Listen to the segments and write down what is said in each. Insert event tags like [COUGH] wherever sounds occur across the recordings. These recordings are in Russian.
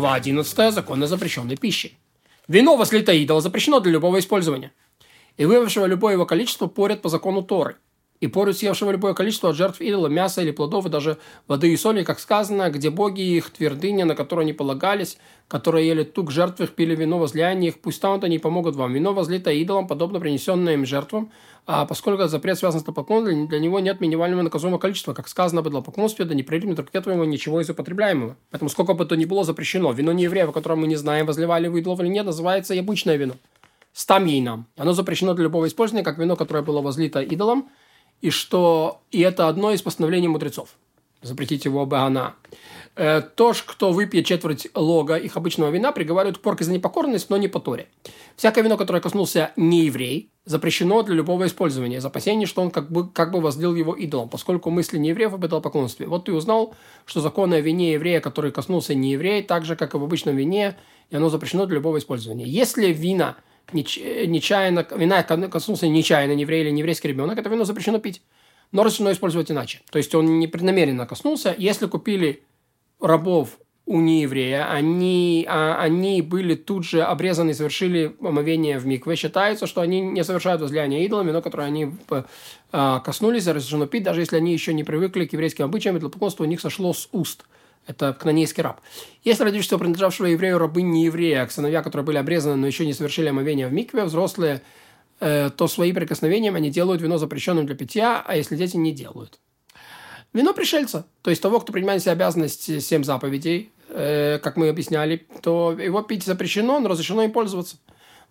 Глава 11. Законы запрещенной пищи. Вино возлито идола запрещено для любого использования. И вывавшего любое его количество порят по закону Торы – и порю съевшего любое количество от жертв идола, мяса или плодов, и даже воды и соли, как сказано, где боги их твердыня, на которую они полагались, которые ели тук жертв их, пили вино, возлияние их, пусть станут они помогут вам. Вино возлито идолам, подобно принесенным им жертвам, а поскольку запрет связан с поклоном, для него нет минимального наказуемого количества, как сказано об идолопоклонстве, да не прилипнет руке твоего ничего из употребляемого. Поэтому сколько бы то ни было запрещено, вино не евреев, о котором мы не знаем, возливали вы идолов или нет, называется и обычное вино. Стам ей нам. Оно запрещено для любого использования, как вино, которое было возлито идолом, и что и это одно из постановлений мудрецов. Запретить его Багана. Э, то, кто выпьет четверть лога их обычного вина, приговаривают к порке за непокорность, но не по Торе. Всякое вино, которое коснулся не еврей, запрещено для любого использования, из опасения, что он как бы, как бы возлил его идолом, поскольку мысли не евреев об идолопоклонстве. Вот ты узнал, что законы о вине еврея, который коснулся не еврей, так же, как и в обычном вине, и оно запрещено для любого использования. Если вина – нечаянно, вина коснулся нечаянно не еврей или еврейский ребенок, это вино запрещено пить. Но разрешено использовать иначе. То есть он не преднамеренно коснулся. Если купили рабов у нееврея, они, а, они были тут же обрезаны и совершили омовение в микве. Считается, что они не совершают возлияние идолами, но которые они а, коснулись, разрешено пить, даже если они еще не привыкли к еврейским обычаям, и для поклонства у них сошло с уст – это кнанейский раб. Если родительство принадлежавшего еврею рабы не еврея, а сыновья, которые были обрезаны, но еще не совершили омовение в микве, взрослые, э, то свои прикосновения они делают вино запрещенным для питья, а если дети не делают. Вино пришельца, то есть того, кто принимает себя обязанность семь заповедей, э, как мы объясняли, то его пить запрещено, но разрешено им пользоваться.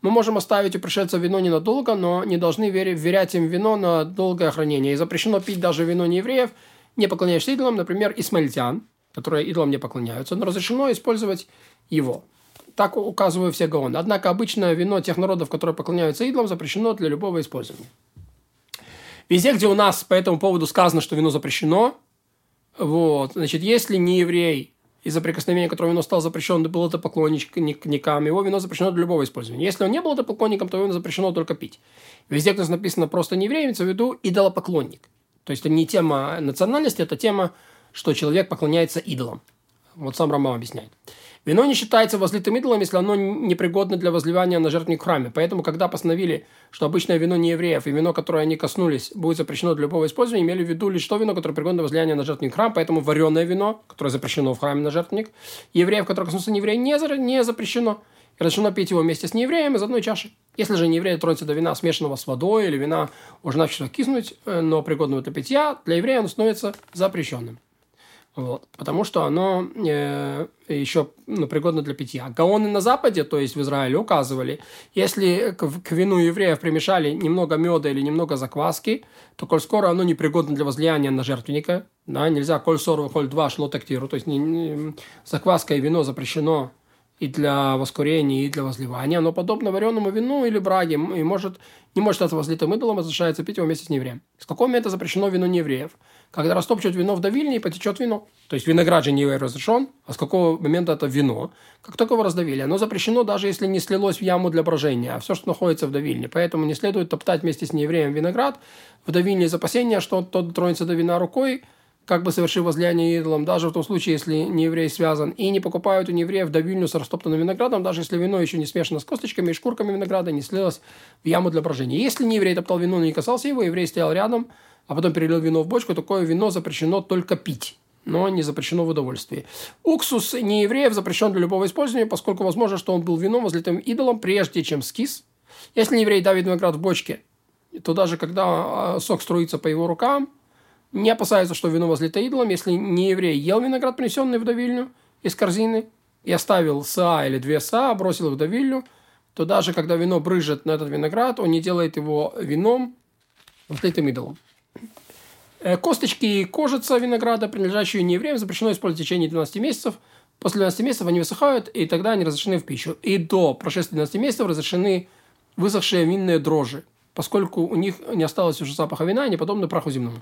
Мы можем оставить у пришельца вино ненадолго, но не должны вверять им вино на долгое хранение. И запрещено пить даже вино неевреев, не поклоняешься идолам, например, исмаильтян, которые идолам не поклоняются, но разрешено использовать его. Так указываю все гаоны. Однако обычное вино тех народов, которые поклоняются идолам, запрещено для любого использования. Везде, где у нас по этому поводу сказано, что вино запрещено, вот, значит, если не еврей из-за прикосновения, которого вино стало запрещенным, был это поклонником, его вино запрещено для любого использования. Если он не был это поклонником, то вино запрещено только пить. Везде, где написано просто не еврей, имеется в виду идолопоклонник. То есть это не тема национальности, это тема что человек поклоняется идолам. Вот сам Рамбам объясняет. Вино не считается возлитым идолом, если оно непригодно для возливания на жертвенник в храме. Поэтому, когда постановили, что обычное вино не евреев и вино, которое они коснулись, будет запрещено для любого использования, имели в виду лишь то вино, которое пригодно для возливания на жертвенник храм, поэтому вареное вино, которое запрещено в храме на жертвенник, евреев, которые коснутся не евреи, не, не запрещено. И разрешено пить его вместе с неевреем из одной чаши. Если же нееврей тронется до вина, смешанного с водой, или вина уже начало киснуть, э, но пригодного для питья, для еврея оно становится запрещенным. Вот, потому что оно э, еще ну, пригодно для питья. Гаоны на Западе, то есть в Израиле, указывали, если к, к вину евреев примешали немного меда или немного закваски, то коль скоро оно непригодно для возлияния на жертвенника, да, нельзя коль сорва, коль два шло тактиру, то есть не, не, закваска и вино запрещено и для воскурения, и для возливания. но подобно вареному вину или браге, и может, не может это возлитым идолом, разрешается пить его вместе с неевреем. С какого момента запрещено вино неевреев? Когда растопчут вино в давильне и потечет вино. То есть виноград же не разрешен, а с какого момента это вино? Как только его раздавили. Оно запрещено даже если не слилось в яму для брожения, а все, что находится в давильне. Поэтому не следует топтать вместе с неевреем виноград в давильне из опасения, что тот тронется до вина рукой, как бы совершив возлияние идолам, даже в том случае, если не еврей связан, и не покупают у неевреев давильню с растоптанным виноградом, даже если вино еще не смешано с косточками и шкурками винограда, не слилось в яму для брожения. Если не еврей топтал вино, но не касался его, еврей стоял рядом, а потом перелил вино в бочку, такое вино запрещено только пить но не запрещено в удовольствии. Уксус не евреев запрещен для любого использования, поскольку возможно, что он был вином, возлитым идолом, прежде чем скис. Если еврей давит виноград в бочке, то даже когда а, сок струится по его рукам, не опасается, что вино возлито идолом, если не еврей ел виноград, принесенный в давильню из корзины, и оставил са или две са, бросил в давильню, то даже когда вино брыжет на этот виноград, он не делает его вином, возлитым идолом. Э, косточки и кожица винограда, принадлежащие не евреям, запрещено использовать в течение 12 месяцев. После 12 месяцев они высыхают, и тогда они разрешены в пищу. И до прошествия 12 месяцев разрешены высохшие винные дрожжи поскольку у них не осталось уже запаха вина, они подобны праху земному.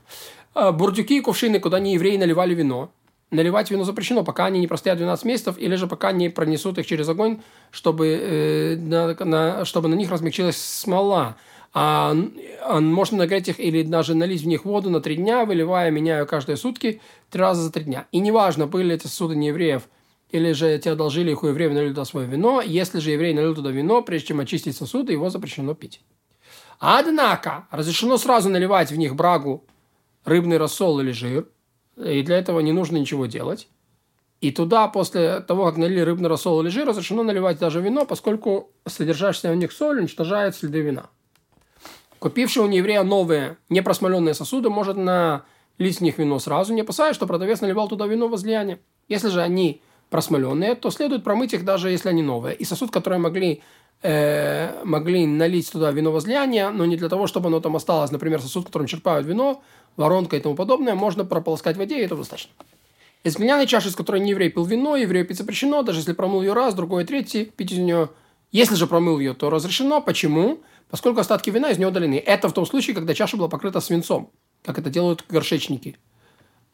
А бурдюки и кувшины, куда не евреи наливали вино. Наливать вино запрещено, пока они не простоят 12 месяцев, или же пока не пронесут их через огонь, чтобы, э, на, на, чтобы на них размягчилась смола. А, а можно нагреть их или даже налить в них воду на три дня, выливая, меняя каждые сутки, три раза за три дня. И неважно, были эти сосуды неевреев или же те одолжили их у евреев налили туда свое вино. Если же еврей налил туда вино, прежде чем очистить сосуды, его запрещено пить. Однако, разрешено сразу наливать в них брагу, рыбный рассол или жир, и для этого не нужно ничего делать. И туда, после того, как налили рыбный рассол или жир, разрешено наливать даже вино, поскольку содержащаяся в них соль уничтожает следы вина. Купивший у нееврея новые непросмоленные сосуды может налить в них вино сразу, не опасаясь, что продавец наливал туда вино возлияние. Если же они просмоленные, то следует промыть их, даже если они новые. И сосуд, который могли, э, могли налить туда вино возлияния, но не для того, чтобы оно там осталось, например, сосуд, которым черпают вино, воронка и тому подобное, можно прополоскать в воде, и этого достаточно. Из глиняной чаши, из которой не еврей пил вино, еврею пить запрещено, даже если промыл ее раз, другой, третий, пить из нее. Если же промыл ее, то разрешено. Почему? Поскольку остатки вина из нее удалены. Это в том случае, когда чаша была покрыта свинцом, как это делают горшечники.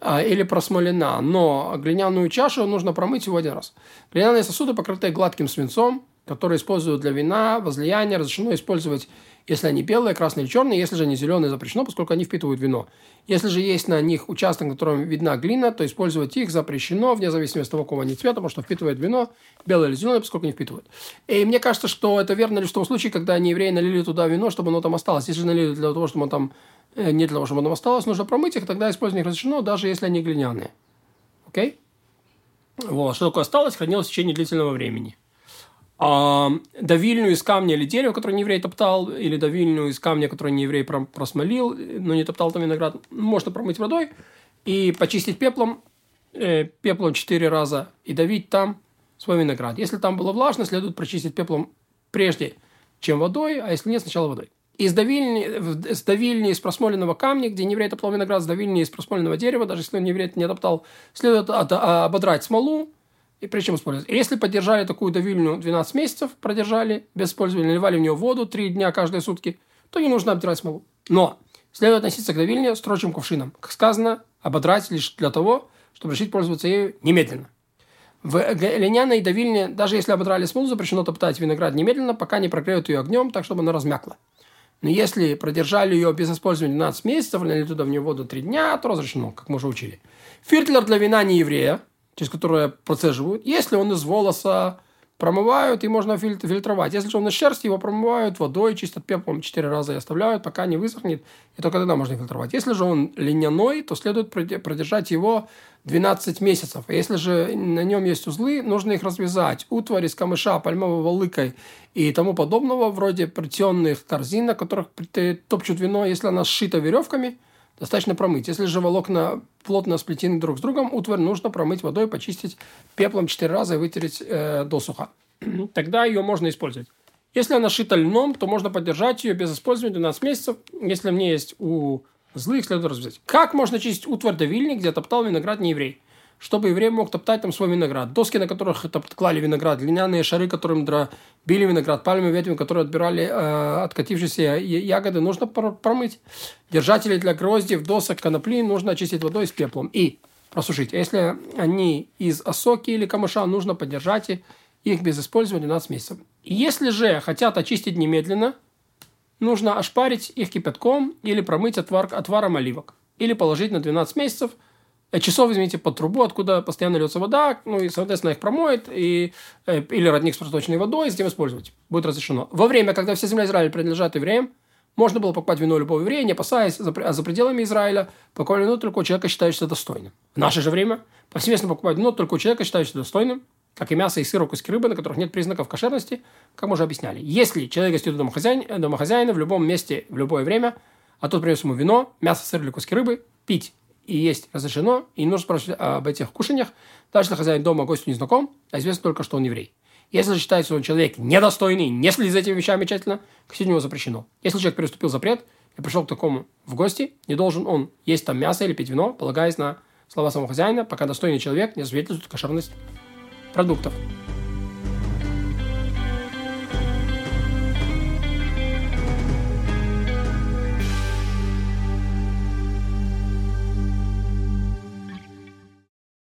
А, или просмолена. Но глиняную чашу нужно промыть всего один раз. Глиняные сосуды, покрытые гладким свинцом, которые используют для вина, возлияния, разрешено использовать если они белые, красные или черные, если же они зеленые, запрещено, поскольку они впитывают вино. Если же есть на них участок, на котором видна глина, то использовать их запрещено, вне зависимости от того, какого они цвета, потому что впитывает вино, белое или зеленое, поскольку не впитывают. И мне кажется, что это верно лишь в том случае, когда они евреи налили туда вино, чтобы оно там осталось. Если же налили для того, чтобы оно там не для того, чтобы оно осталось, нужно промыть их, тогда использовать их разрешено, даже если они глиняные. Окей? Вот, что такое осталось, хранилось в течение длительного времени а, давильню из камня или дерева, который не еврей топтал, или давильню из камня, который не еврей просмолил, но не топтал там виноград, можно промыть водой и почистить пеплом, э, пеплом четыре раза и давить там свой виноград. Если там было влажно, следует прочистить пеплом прежде, чем водой, а если нет, сначала водой. Из давильни, давильни из просмоленного камня, где не еврей топтал виноград, с давильни из просмоленного дерева, даже если он не еврей не топтал, следует ободрать смолу, и причем использовать. Если поддержали такую давильню 12 месяцев, продержали без использования, наливали в нее воду 3 дня каждые сутки, то не нужно обдирать смолу. Но следует относиться к давильне строчим кувшином. Как сказано, ободрать лишь для того, чтобы решить пользоваться ею немедленно. В льняной давильне, даже если ободрали смолу, запрещено топтать виноград немедленно, пока не прогреют ее огнем, так чтобы она размякла. Но если продержали ее без использования 12 месяцев, налили туда в нее воду 3 дня, то разрешено, как мы уже учили. Фиртлер для вина не еврея, через которое процеживают. Если он из волоса, промывают и можно фильтровать. Если же он из шерсти, его промывают водой, чистят пеплом четыре раза и оставляют, пока не высохнет, и только тогда можно фильтровать. Если же он льняной, то следует продержать его 12 месяцев. Если же на нем есть узлы, нужно их развязать. Утварь из камыша, пальмового лыкой и тому подобного, вроде плетенных корзин, на которых топчут вино, если она сшита веревками – достаточно промыть. Если же волокна плотно сплетены друг с другом, утварь нужно промыть водой, почистить пеплом 4 раза и вытереть э, досуха. [CLEARS THROAT] Тогда ее можно использовать. Если она шита льном, то можно поддержать ее без использования 12 месяцев. Если мне есть у злых, следует развязать. Как можно чистить утварь давильни, где топтал виноград не еврей? Чтобы еврей мог топтать там свой виноград. Доски, на которых клали виноград, глиняные шары, которым били виноград, пальмы ветви, которые отбирали э, откатившиеся ягоды, нужно промыть. Держатели для гроздьев, досок, конопли нужно очистить водой с пеплом и просушить. А если они из осоки или камыша, нужно поддержать их без использования 12 месяцев. Если же хотят очистить немедленно, нужно ошпарить их кипятком или промыть отвар, отваром оливок. Или положить на 12 месяцев – часов, извините, под трубу, откуда постоянно льется вода, ну и, соответственно, их промоет, и, э, или родник с проточной водой, и затем использовать. Будет разрешено. Во время, когда вся земля Израиля принадлежат евреям, можно было покупать вино любого еврея, не опасаясь за, за пределами Израиля, покупать вино только у человека, считающегося достойным. В наше же время повсеместно покупать вино только у человека, считающегося достойным, как и мясо и сыр, куски рыбы, на которых нет признаков кошерности, как мы уже объясняли. Если человек гостит у домохозяина, домохозяина в любом месте, в любое время, а тот принес ему вино, мясо, сыр или куски рыбы, пить и есть разрешено, и не нужно спрашивать об этих кушаниях, даже если хозяин дома гостю не знаком, а известно только, что он еврей. Если же считается, что он человек недостойный, не следит за этими вещами тщательно, косить него запрещено. Если человек переступил запрет и пришел к такому в гости, не должен он есть там мясо или пить вино, полагаясь на слова самого хозяина, пока достойный человек не свидетельствует кошерность продуктов.